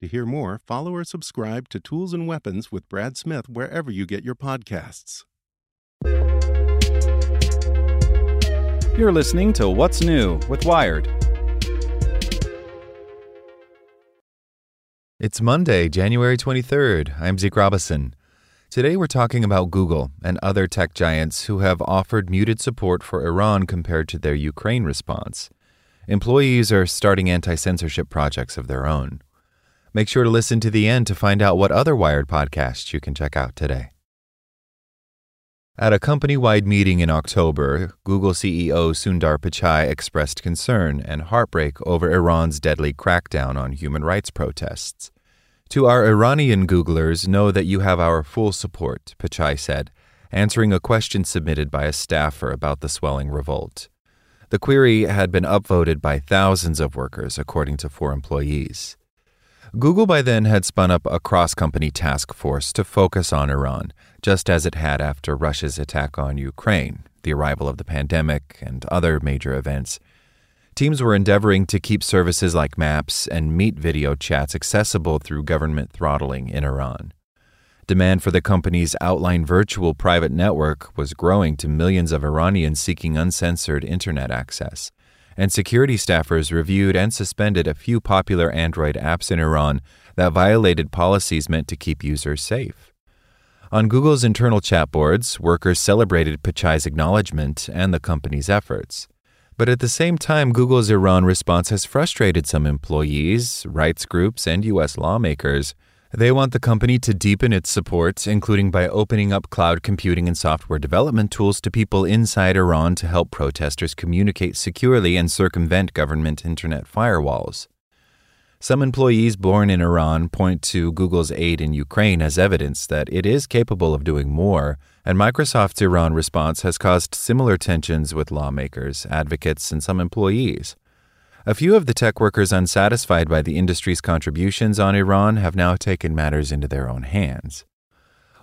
To hear more, follow or subscribe to Tools and Weapons with Brad Smith wherever you get your podcasts. You're listening to What's New with Wired. It's Monday, January 23rd. I'm Zeke Robison. Today we're talking about Google and other tech giants who have offered muted support for Iran compared to their Ukraine response. Employees are starting anti censorship projects of their own. Make sure to listen to the end to find out what other Wired podcasts you can check out today. At a company wide meeting in October, Google CEO Sundar Pichai expressed concern and heartbreak over Iran's deadly crackdown on human rights protests. To our Iranian Googlers, know that you have our full support, Pichai said, answering a question submitted by a staffer about the swelling revolt. The query had been upvoted by thousands of workers, according to four employees. Google by then had spun up a cross company task force to focus on Iran, just as it had after Russia's attack on Ukraine, the arrival of the pandemic, and other major events. Teams were endeavoring to keep services like maps and meet video chats accessible through government throttling in Iran. Demand for the company's outline virtual private network was growing to millions of Iranians seeking uncensored internet access and security staffers reviewed and suspended a few popular Android apps in Iran that violated policies meant to keep users safe. On Google's internal chat boards, workers celebrated Pichai's acknowledgement and the company's efforts. But at the same time, Google's Iran response has frustrated some employees, rights groups, and U.S. lawmakers they want the company to deepen its support, including by opening up cloud computing and software development tools to people inside Iran to help protesters communicate securely and circumvent government internet firewalls. Some employees born in Iran point to Google's aid in Ukraine as evidence that it is capable of doing more, and Microsoft's Iran response has caused similar tensions with lawmakers, advocates, and some employees. A few of the tech workers unsatisfied by the industry's contributions on Iran have now taken matters into their own hands.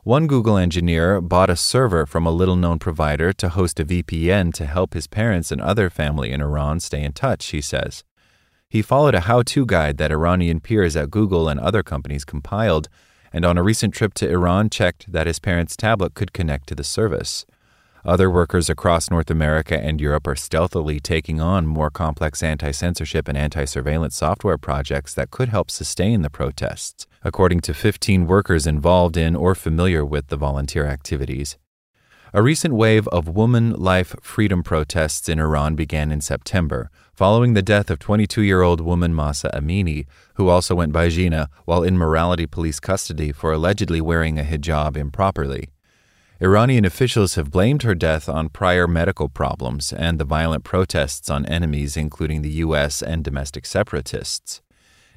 One Google engineer bought a server from a little known provider to host a VPN to help his parents and other family in Iran stay in touch, he says. He followed a how to guide that Iranian peers at Google and other companies compiled, and on a recent trip to Iran checked that his parents' tablet could connect to the service. Other workers across North America and Europe are stealthily taking on more complex anti censorship and anti surveillance software projects that could help sustain the protests, according to 15 workers involved in or familiar with the volunteer activities. A recent wave of woman life freedom protests in Iran began in September, following the death of 22 year old woman Mahsa Amini, who also went by Jina while in morality police custody for allegedly wearing a hijab improperly. Iranian officials have blamed her death on prior medical problems and the violent protests on enemies, including the U.S. and domestic separatists.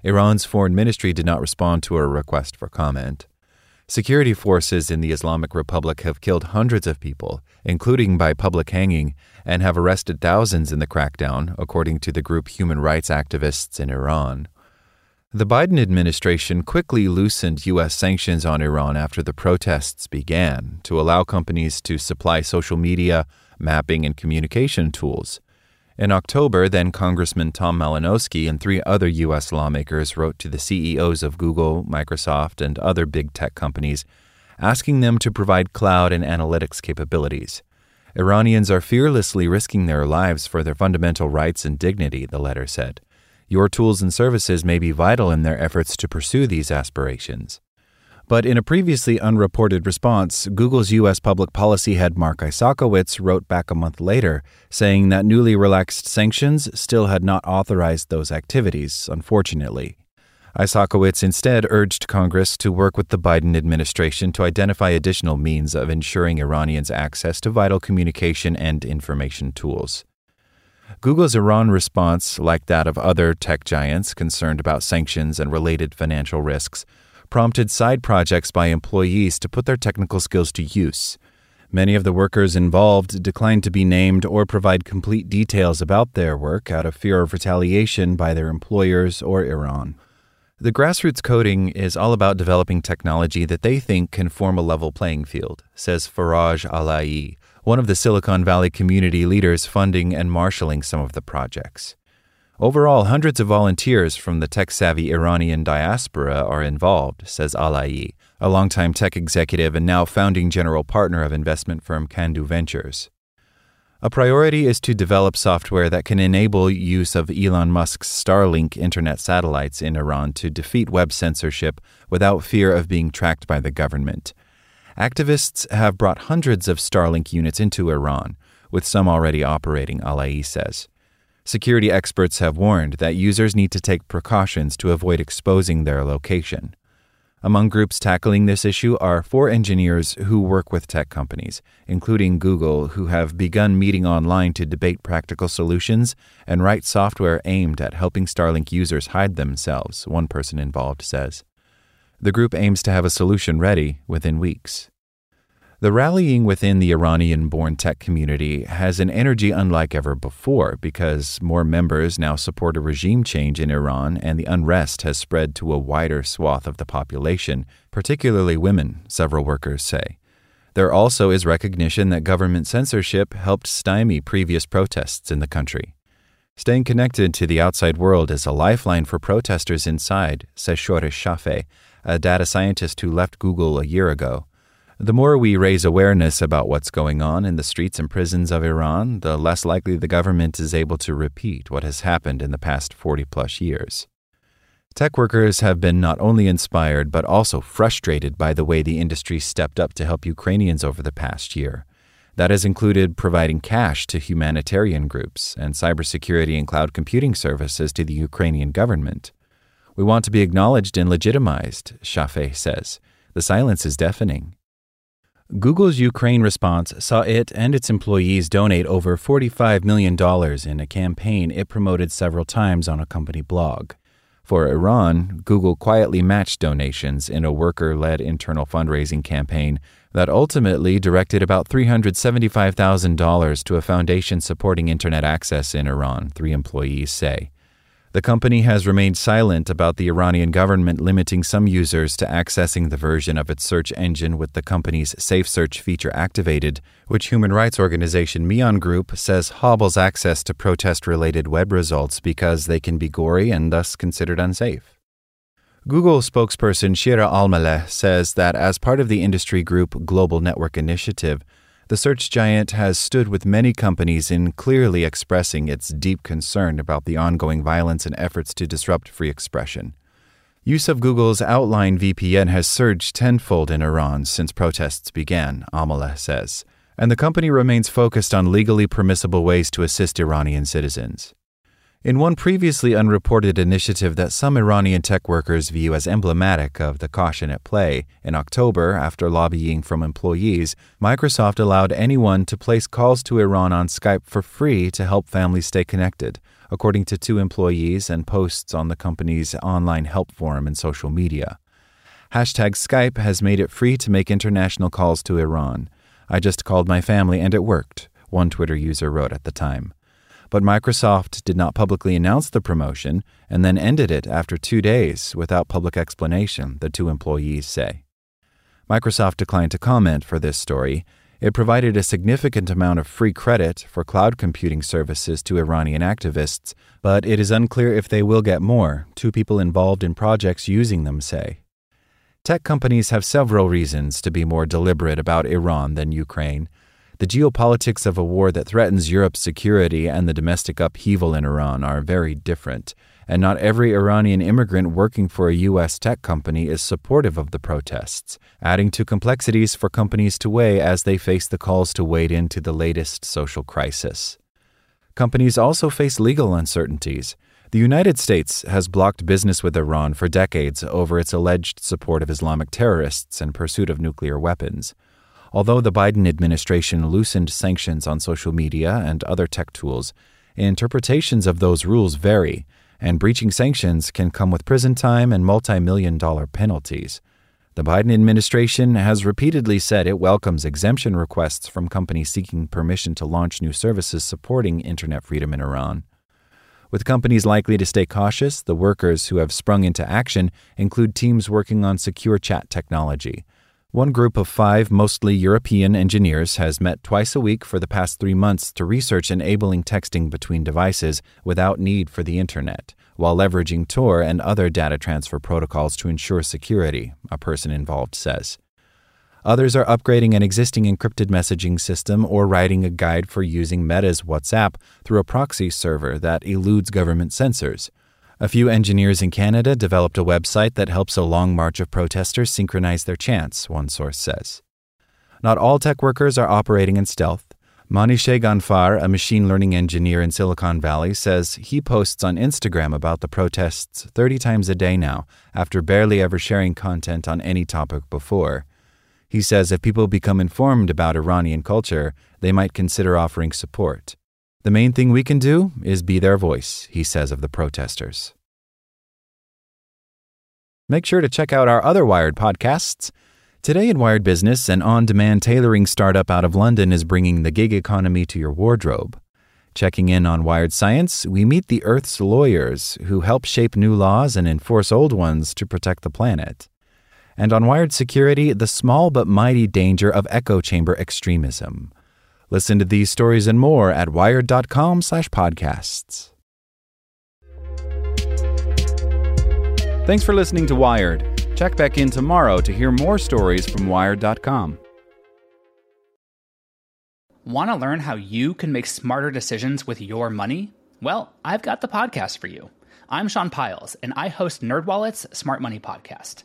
Iran's foreign ministry did not respond to a request for comment. Security forces in the Islamic Republic have killed hundreds of people, including by public hanging, and have arrested thousands in the crackdown, according to the group Human Rights Activists in Iran. The Biden administration quickly loosened U.S. sanctions on Iran after the protests began to allow companies to supply social media, mapping, and communication tools. In October, then Congressman Tom Malinowski and three other U.S. lawmakers wrote to the CEOs of Google, Microsoft, and other big tech companies asking them to provide cloud and analytics capabilities. Iranians are fearlessly risking their lives for their fundamental rights and dignity, the letter said. Your tools and services may be vital in their efforts to pursue these aspirations. But in a previously unreported response, Google's U.S. public policy head Mark Isakowitz wrote back a month later, saying that newly relaxed sanctions still had not authorized those activities, unfortunately. Isakowitz instead urged Congress to work with the Biden administration to identify additional means of ensuring Iranians access to vital communication and information tools. Google's Iran response, like that of other tech giants concerned about sanctions and related financial risks, prompted side projects by employees to put their technical skills to use. Many of the workers involved declined to be named or provide complete details about their work out of fear of retaliation by their employers or Iran. The grassroots coding is all about developing technology that they think can form a level playing field, says Faraj Aalaei, one of the Silicon Valley community leaders funding and marshaling some of the projects. Overall, hundreds of volunteers from the tech savvy Iranian diaspora are involved, says Aalaei, a longtime tech executive and now founding general partner of investment firm Candou Ventures. A priority is to develop software that can enable use of Elon Musk's Starlink internet satellites in Iran to defeat web censorship without fear of being tracked by the government. Activists have brought hundreds of Starlink units into Iran, with some already operating, Aalaei says. Security experts have warned that users need to take precautions to avoid exposing their location. Among groups tackling this issue are four engineers who work with tech companies, including Google, who have begun meeting online to debate practical solutions and write software aimed at helping Starlink users hide themselves, one person involved says. The group aims to have a solution ready within weeks. The rallying within the Iranian born tech community has an energy unlike ever before because more members now support a regime change in Iran and the unrest has spread to a wider swath of the population, particularly women, several workers say. There also is recognition that government censorship helped stymie previous protests in the country. Staying connected to the outside world is a lifeline for protesters inside, says Shoresh Shafeh, a data scientist who left Google a year ago. The more we raise awareness about what's going on in the streets and prisons of Iran, the less likely the government is able to repeat what has happened in the past 40 plus years. Tech workers have been not only inspired but also frustrated by the way the industry stepped up to help Ukrainians over the past year. That has included providing cash to humanitarian groups and cybersecurity and cloud computing services to the Ukrainian government. We want to be acknowledged and legitimized, Shafeh says. The silence is deafening. Google's Ukraine response saw it and its employees donate over $45 million in a campaign it promoted several times on a company blog. For Iran, Google quietly matched donations in a worker led internal fundraising campaign that ultimately directed about $375,000 to a foundation supporting internet access in Iran, three employees say. The company has remained silent about the Iranian government limiting some users to accessing the version of its search engine with the company's Safe Search feature activated, which human rights organization Miaan Group says hobbles access to protest related web results because they can be gory and thus considered unsafe. Google spokesperson Shira Almaleh says that as part of the industry group Global Network Initiative, the search giant has stood with many companies in clearly expressing its deep concern about the ongoing violence and efforts to disrupt free expression. Use of Google's Outline VPN has surged tenfold in Iran since protests began, Almaleh says, and the company remains focused on legally permissible ways to assist Iranian citizens. In one previously unreported initiative that some Iranian tech workers view as emblematic of the caution at play, in October, after lobbying from employees, Microsoft allowed anyone to place calls to Iran on Skype for free to help families stay connected, according to two employees and posts on the company's online help forum and social media. Hashtag Skype has made it free to make international calls to Iran. I just called my family and it worked, one Twitter user wrote at the time. But Microsoft did not publicly announce the promotion and then ended it after two days without public explanation, the two employees say. Microsoft declined to comment for this story. It provided a significant amount of free credit for cloud computing services to Iranian activists, but it is unclear if they will get more, two people involved in projects using them say. Tech companies have several reasons to be more deliberate about Iran than Ukraine. The geopolitics of a war that threatens Europe's security and the domestic upheaval in Iran are very different, and not every Iranian immigrant working for a U.S. tech company is supportive of the protests, adding to complexities for companies to weigh as they face the calls to wade into the latest social crisis. Companies also face legal uncertainties. The United States has blocked business with Iran for decades over its alleged support of Islamic terrorists and pursuit of nuclear weapons. Although the Biden administration loosened sanctions on social media and other tech tools, interpretations of those rules vary, and breaching sanctions can come with prison time and multi million dollar penalties. The Biden administration has repeatedly said it welcomes exemption requests from companies seeking permission to launch new services supporting internet freedom in Iran. With companies likely to stay cautious, the workers who have sprung into action include teams working on secure chat technology. One group of five, mostly European engineers, has met twice a week for the past three months to research enabling texting between devices without need for the Internet, while leveraging Tor and other data transfer protocols to ensure security, a person involved says. Others are upgrading an existing encrypted messaging system or writing a guide for using Meta's WhatsApp through a proxy server that eludes government censors. A few engineers in Canada developed a website that helps a long march of protesters synchronize their chants, one source says. Not all tech workers are operating in stealth. Manishe Ganfar, a machine learning engineer in Silicon Valley, says he posts on Instagram about the protests 30 times a day now, after barely ever sharing content on any topic before. He says if people become informed about Iranian culture, they might consider offering support. The main thing we can do is be their voice, he says of the protesters. Make sure to check out our other Wired podcasts. Today in Wired Business, an on demand tailoring startup out of London is bringing the gig economy to your wardrobe. Checking in on Wired Science, we meet the Earth's lawyers who help shape new laws and enforce old ones to protect the planet. And on Wired Security, the small but mighty danger of echo chamber extremism. Listen to these stories and more at wired.com/podcasts. Thanks for listening to Wired. Check back in tomorrow to hear more stories from wired.com. Want to learn how you can make smarter decisions with your money? Well, I've got the podcast for you. I'm Sean Pyles, and I host NerdWallet's Smart Money Podcast.